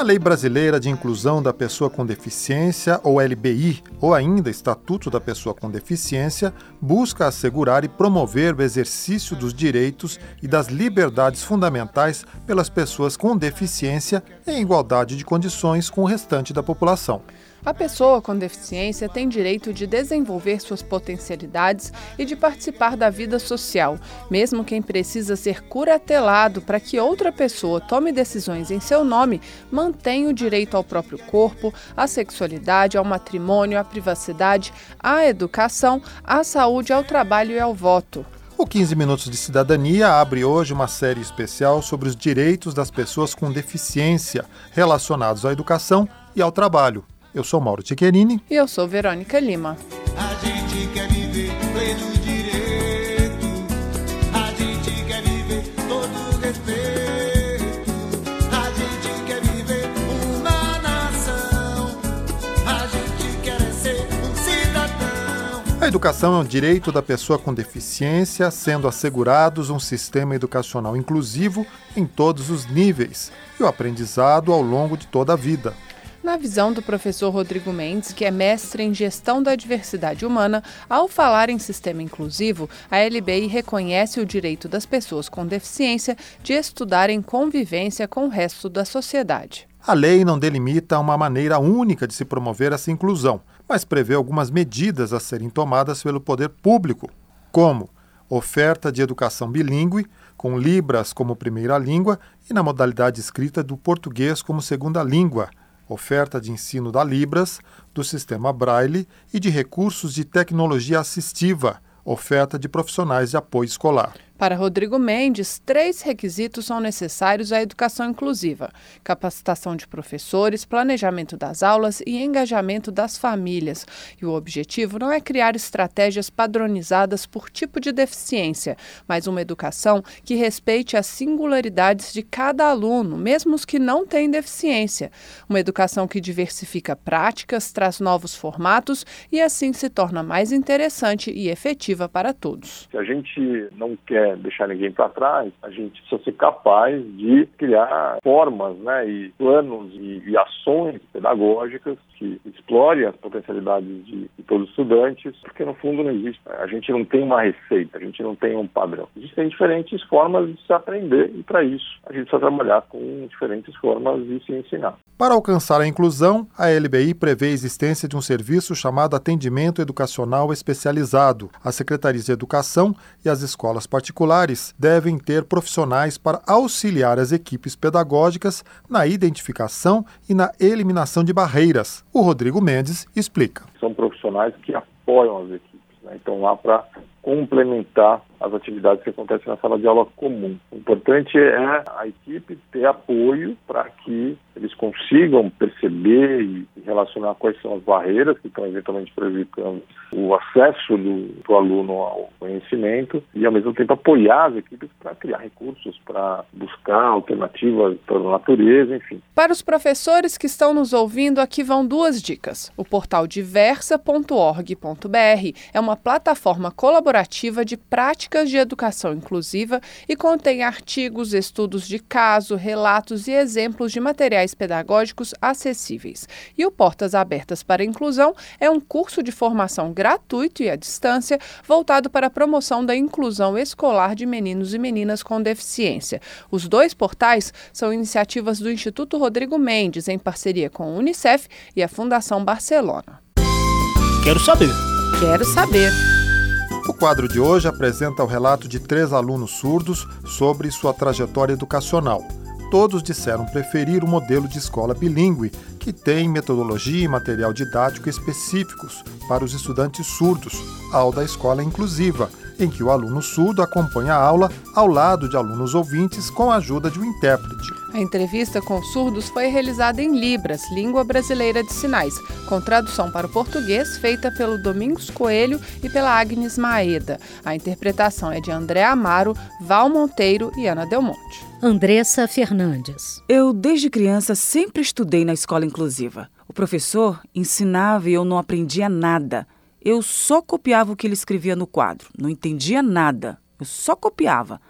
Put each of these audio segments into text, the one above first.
A Lei Brasileira de Inclusão da Pessoa com Deficiência, ou LBI, ou ainda Estatuto da Pessoa com Deficiência, busca assegurar e promover o exercício dos direitos e das liberdades fundamentais pelas pessoas com deficiência em igualdade de condições com o restante da população. A pessoa com deficiência tem direito de desenvolver suas potencialidades e de participar da vida social, mesmo quem precisa ser curatelado para que outra pessoa tome decisões em seu nome, mantém o direito ao próprio corpo, à sexualidade, ao matrimônio, à privacidade, à educação, à saúde, ao trabalho e ao voto. O 15 Minutos de Cidadania abre hoje uma série especial sobre os direitos das pessoas com deficiência relacionados à educação e ao trabalho. Eu sou Mauro Ticherini. E eu sou Verônica Lima. A gente quer viver pleno direito. A gente quer viver todo respeito. A gente quer viver uma nação. A gente quer ser um cidadão. A educação é um direito da pessoa com deficiência, sendo assegurados um sistema educacional inclusivo em todos os níveis e o aprendizado ao longo de toda a vida. Na visão do professor Rodrigo Mendes, que é mestre em gestão da diversidade humana, ao falar em sistema inclusivo, a LBI reconhece o direito das pessoas com deficiência de estudar em convivência com o resto da sociedade. A lei não delimita uma maneira única de se promover essa inclusão, mas prevê algumas medidas a serem tomadas pelo poder público, como oferta de educação bilíngue, com Libras como primeira língua e na modalidade escrita do português como segunda língua, oferta de ensino da Libras, do sistema Braille e de recursos de tecnologia assistiva, oferta de profissionais de apoio escolar. Para Rodrigo Mendes, três requisitos são necessários à educação inclusiva: capacitação de professores, planejamento das aulas e engajamento das famílias. E o objetivo não é criar estratégias padronizadas por tipo de deficiência, mas uma educação que respeite as singularidades de cada aluno, mesmo os que não têm deficiência. Uma educação que diversifica práticas, traz novos formatos e assim se torna mais interessante e efetiva para todos. Se a gente não quer deixar ninguém para trás, a gente precisa ser capaz de criar formas né, e planos e, e ações pedagógicas que explorem as potencialidades de, de todos os estudantes, porque no fundo não existe. A gente não tem uma receita, a gente não tem um padrão. Existem diferentes formas de se aprender e para isso a gente precisa trabalhar com diferentes formas de se ensinar. Para alcançar a inclusão, a LBI prevê a existência de um serviço chamado Atendimento Educacional Especializado. As secretarias de educação e as escolas particulares devem ter profissionais para auxiliar as equipes pedagógicas na identificação e na eliminação de barreiras. O Rodrigo Mendes explica. São profissionais que apoiam as equipes, né? então lá para complementar as atividades que acontecem na sala de aula comum. O importante é a equipe ter apoio para que eles consigam perceber e relacionar quais são as barreiras que estão eventualmente prejudicando o acesso do, do aluno ao conhecimento e, ao mesmo tempo, apoiar as equipes para criar recursos, para buscar alternativas para a natureza, enfim. Para os professores que estão nos ouvindo, aqui vão duas dicas. O portal diversa.org.br é uma plataforma colaborativa de práticas de educação inclusiva e contém artigos, estudos de caso, relatos e exemplos de materiais pedagógicos acessíveis. E o Portas Abertas para a Inclusão é um curso de formação gratuito e à distância voltado para a promoção da inclusão escolar de meninos e meninas com deficiência. Os dois portais são iniciativas do Instituto Rodrigo Mendes, em parceria com a Unicef e a Fundação Barcelona. Quero saber. Quero saber. O quadro de hoje apresenta o relato de três alunos surdos sobre sua trajetória educacional. Todos disseram preferir o modelo de escola bilíngue, que tem metodologia e material didático específicos para os estudantes surdos, ao da escola inclusiva, em que o aluno surdo acompanha a aula ao lado de alunos ouvintes com a ajuda de um intérprete. A entrevista com surdos foi realizada em Libras, língua brasileira de sinais, com tradução para o português feita pelo Domingos Coelho e pela Agnes Maeda. A interpretação é de André Amaro, Val Monteiro e Ana Delmonte. Andressa Fernandes. Eu, desde criança, sempre estudei na escola inclusiva. O professor ensinava e eu não aprendia nada. Eu só copiava o que ele escrevia no quadro. Não entendia nada. Eu só copiava.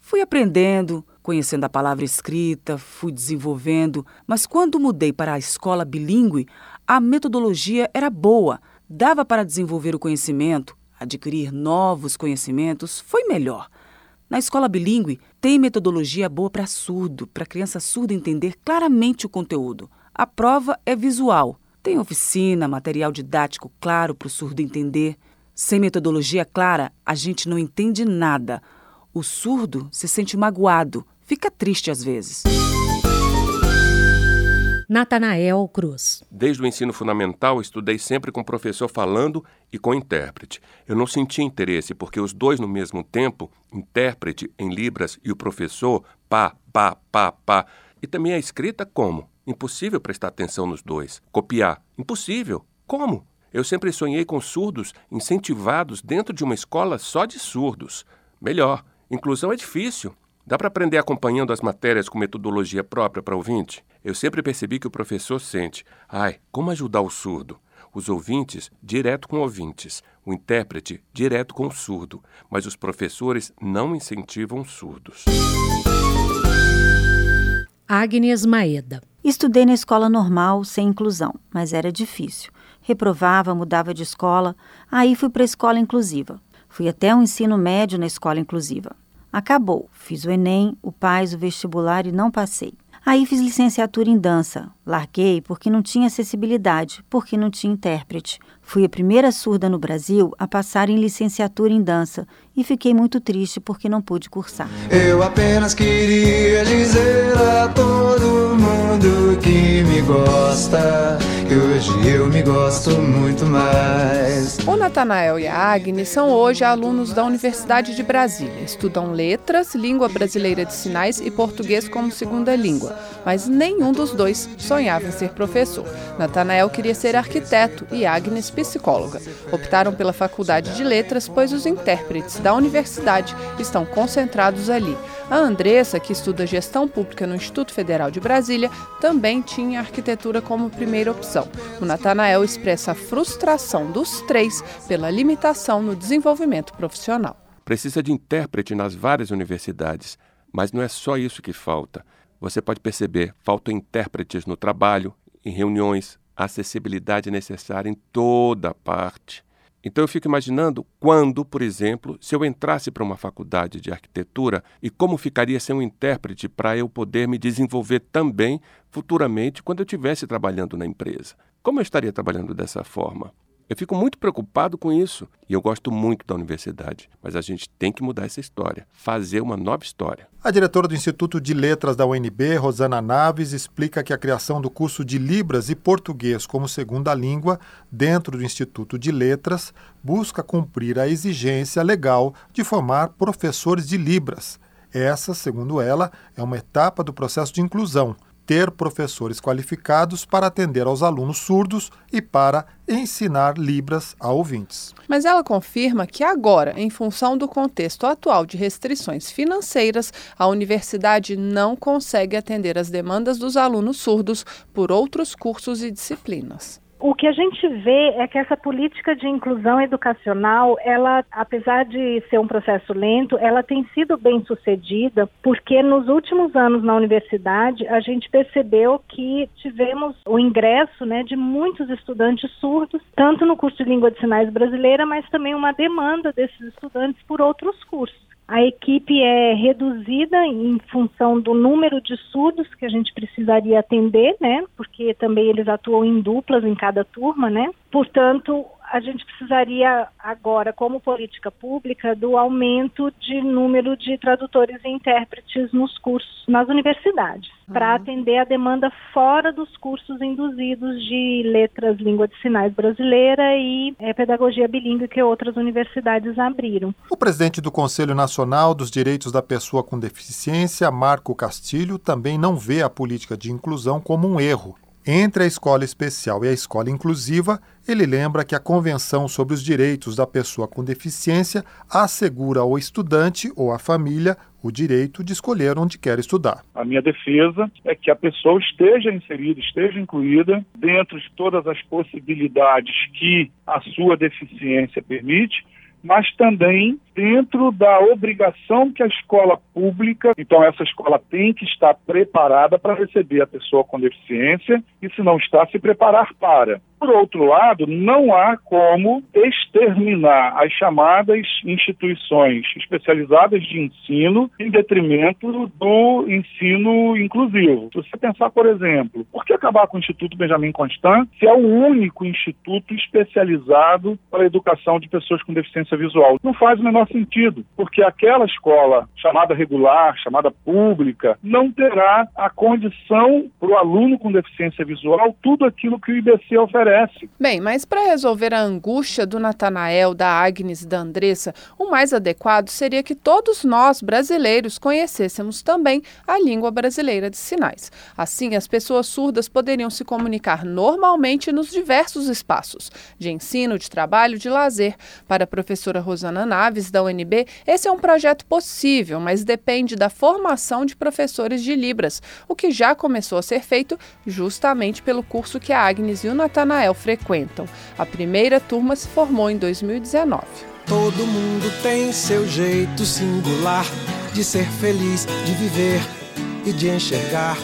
Fui aprendendo, conhecendo a palavra escrita, fui desenvolvendo, mas quando mudei para a escola bilíngue, a metodologia era boa, dava para desenvolver o conhecimento, adquirir novos conhecimentos, foi melhor. Na escola bilíngue, tem metodologia boa para surdo, para criança surda entender claramente o conteúdo. A prova é visual. Tem oficina, material didático claro para o surdo entender. Sem metodologia clara, a gente não entende nada. O surdo se sente magoado, fica triste às vezes. Natanael Cruz. Desde o ensino fundamental, estudei sempre com o professor falando e com intérprete. Eu não sentia interesse, porque os dois no mesmo tempo, intérprete em Libras e o professor, pá, pá, pá, pá. E também a escrita, como? Impossível prestar atenção nos dois. Copiar, impossível. Como? Eu sempre sonhei com surdos incentivados dentro de uma escola só de surdos. Melhor, inclusão é difícil. Dá para aprender acompanhando as matérias com metodologia própria para ouvinte? Eu sempre percebi que o professor sente: ai, como ajudar o surdo? Os ouvintes, direto com ouvintes. O intérprete, direto com o surdo. Mas os professores não incentivam surdos. Agnes Maeda. Estudei na escola normal, sem inclusão, mas era difícil. Reprovava, mudava de escola, aí fui para a escola inclusiva. Fui até o ensino médio na escola inclusiva. Acabou. Fiz o Enem, o PAIS, o vestibular e não passei. Aí fiz licenciatura em dança. Larguei porque não tinha acessibilidade, porque não tinha intérprete. Fui a primeira surda no Brasil a passar em licenciatura em dança e fiquei muito triste porque não pude cursar. Eu apenas queria dizer a todo mundo que me gosta, que hoje eu me gosto muito mais. O Natanael e a Agnes são hoje alunos da Universidade de Brasília. Estudam letras, língua brasileira de sinais e português como segunda língua. Mas nenhum dos dois sonhava em ser professor. Natanael queria ser arquiteto e Agnes psicóloga. Optaram pela Faculdade de Letras, pois os intérpretes da universidade estão concentrados ali. A Andressa, que estuda gestão pública no Instituto Federal de Brasília, também tinha arquitetura como primeira opção. O Natanael expressa a frustração dos três pela limitação no desenvolvimento profissional. Precisa de intérprete nas várias universidades, mas não é só isso que falta. Você pode perceber, faltam intérpretes no trabalho, em reuniões, acessibilidade necessária em toda parte. Então eu fico imaginando quando, por exemplo, se eu entrasse para uma faculdade de arquitetura e como ficaria sem um intérprete para eu poder me desenvolver também futuramente quando eu estivesse trabalhando na empresa. Como eu estaria trabalhando dessa forma? Eu fico muito preocupado com isso e eu gosto muito da universidade, mas a gente tem que mudar essa história, fazer uma nova história. A diretora do Instituto de Letras da UNB, Rosana Naves, explica que a criação do curso de Libras e Português como segunda língua dentro do Instituto de Letras busca cumprir a exigência legal de formar professores de Libras. Essa, segundo ela, é uma etapa do processo de inclusão ter professores qualificados para atender aos alunos surdos e para ensinar Libras a ouvintes. Mas ela confirma que agora, em função do contexto atual de restrições financeiras, a universidade não consegue atender as demandas dos alunos surdos por outros cursos e disciplinas. O que a gente vê é que essa política de inclusão educacional, ela, apesar de ser um processo lento, ela tem sido bem sucedida, porque nos últimos anos na universidade a gente percebeu que tivemos o ingresso né, de muitos estudantes surdos, tanto no curso de língua de sinais brasileira, mas também uma demanda desses estudantes por outros cursos. A equipe é reduzida em função do número de surdos que a gente precisaria atender, né? Porque também eles atuam em duplas em cada turma, né? Portanto, a gente precisaria agora, como política pública, do aumento de número de tradutores e intérpretes nos cursos, nas universidades, uhum. para atender a demanda fora dos cursos induzidos de letras, língua de sinais brasileira e é, pedagogia bilíngue que outras universidades abriram. O presidente do Conselho Nacional dos Direitos da Pessoa com Deficiência, Marco Castilho, também não vê a política de inclusão como um erro entre a escola especial e a escola inclusiva, ele lembra que a Convenção sobre os Direitos da Pessoa com Deficiência assegura ao estudante ou à família o direito de escolher onde quer estudar. A minha defesa é que a pessoa esteja inserida, esteja incluída dentro de todas as possibilidades que a sua deficiência permite, mas também dentro da obrigação que a escola pública, então essa escola tem que estar preparada para receber a pessoa com deficiência e se não está, se preparar para. Por outro lado, não há como exterminar as chamadas instituições especializadas de ensino em detrimento do ensino inclusivo. Se você pensar, por exemplo, por que acabar com o Instituto Benjamin Constant se é o único instituto especializado para a educação de pessoas com deficiência visual? Não faz o menor sentido, porque aquela escola chamada regular, chamada pública, não terá a condição para o aluno com deficiência visual tudo aquilo que o IBC oferece. Bem, mas para resolver a angústia do Natanael, da Agnes e da Andressa, o mais adequado seria que todos nós, brasileiros, conhecêssemos também a língua brasileira de sinais. Assim, as pessoas surdas poderiam se comunicar normalmente nos diversos espaços de ensino, de trabalho, de lazer. Para a professora Rosana Naves, da UNB, esse é um projeto possível, mas depende da formação de professores de Libras, o que já começou a ser feito justamente pelo curso que a Agnes e o Natanael frequentam. A primeira turma se formou em 2019. Todo mundo tem seu jeito singular de ser feliz, de viver e de enxergar.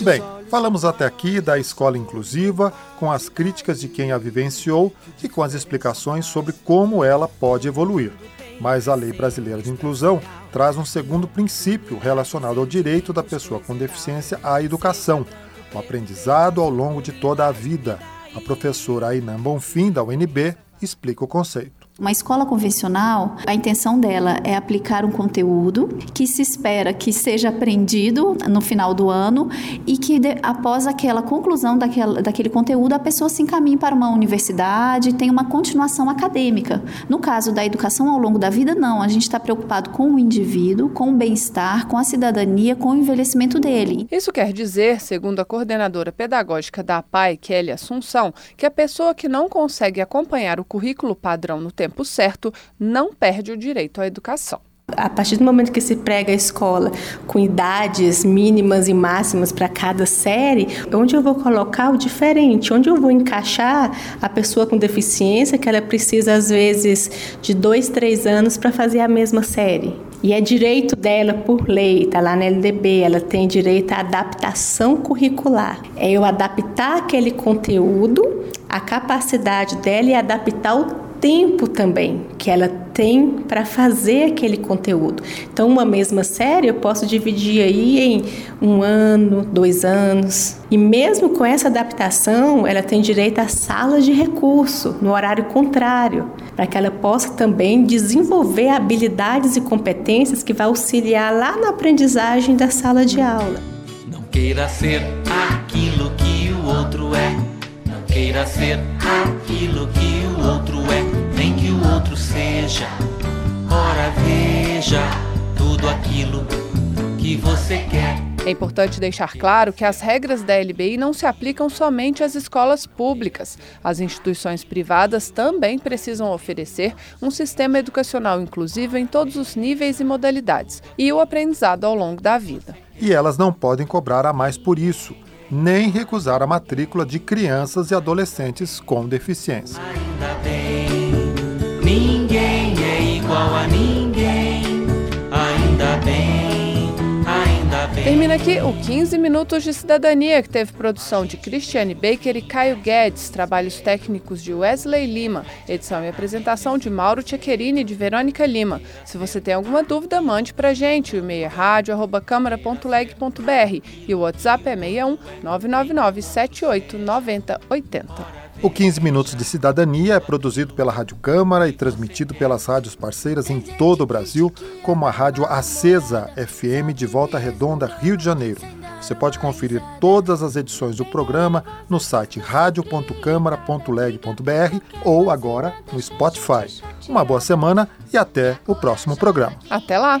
Bem, falamos até aqui da escola inclusiva, com as críticas de quem a vivenciou e com as explicações sobre como ela pode evoluir. Mas a Lei Brasileira de Inclusão traz um segundo princípio relacionado ao direito da pessoa com deficiência à educação, o aprendizado ao longo de toda a vida. A professora Ainan Bonfim, da UNB, explica o conceito. Uma escola convencional, a intenção dela é aplicar um conteúdo que se espera que seja aprendido no final do ano e que de, após aquela conclusão daquela, daquele conteúdo a pessoa se encaminhe para uma universidade e tenha uma continuação acadêmica. No caso da educação ao longo da vida, não. A gente está preocupado com o indivíduo, com o bem-estar, com a cidadania, com o envelhecimento dele. Isso quer dizer, segundo a coordenadora pedagógica da APAI, Kelly Assunção, que a pessoa que não consegue acompanhar o currículo padrão no tempo tempo certo, não perde o direito à educação. A partir do momento que se prega a escola com idades mínimas e máximas para cada série, onde eu vou colocar o diferente? Onde eu vou encaixar a pessoa com deficiência que ela precisa, às vezes, de dois, três anos para fazer a mesma série? E é direito dela por lei, está lá na LDB, ela tem direito à adaptação curricular. É eu adaptar aquele conteúdo, a capacidade dela e adaptar o tempo também que ela tem para fazer aquele conteúdo. Então, uma mesma série eu posso dividir aí em um ano, dois anos. E mesmo com essa adaptação, ela tem direito à sala de recurso, no horário contrário, para que ela possa também desenvolver habilidades e competências que vai auxiliar lá na aprendizagem da sala de aula. Não queira ser aquilo que o outro é. Não queira ser aquilo que o outro é outro seja. Ora, veja tudo aquilo que você quer. É importante deixar claro que as regras da LBI não se aplicam somente às escolas públicas. As instituições privadas também precisam oferecer um sistema educacional inclusivo em todos os níveis e modalidades e o aprendizado ao longo da vida. E elas não podem cobrar a mais por isso, nem recusar a matrícula de crianças e adolescentes com deficiência. Ainda bem Ninguém é igual a ninguém, ainda bem, ainda bem. Termina aqui o 15 Minutos de Cidadania, que teve produção de Cristiane Baker e Caio Guedes, trabalhos técnicos de Wesley Lima, edição e apresentação de Mauro Tchequerini e de Verônica Lima. Se você tem alguma dúvida, mande pra gente. O e-mail é rádio.câmara.leg.br e o WhatsApp é 61 999 78 90 80. O 15 Minutos de Cidadania é produzido pela Rádio Câmara e transmitido pelas rádios parceiras em todo o Brasil, como a Rádio Acesa FM de Volta Redonda, Rio de Janeiro. Você pode conferir todas as edições do programa no site radio.câmara.leg.br ou agora no Spotify. Uma boa semana e até o próximo programa. Até lá!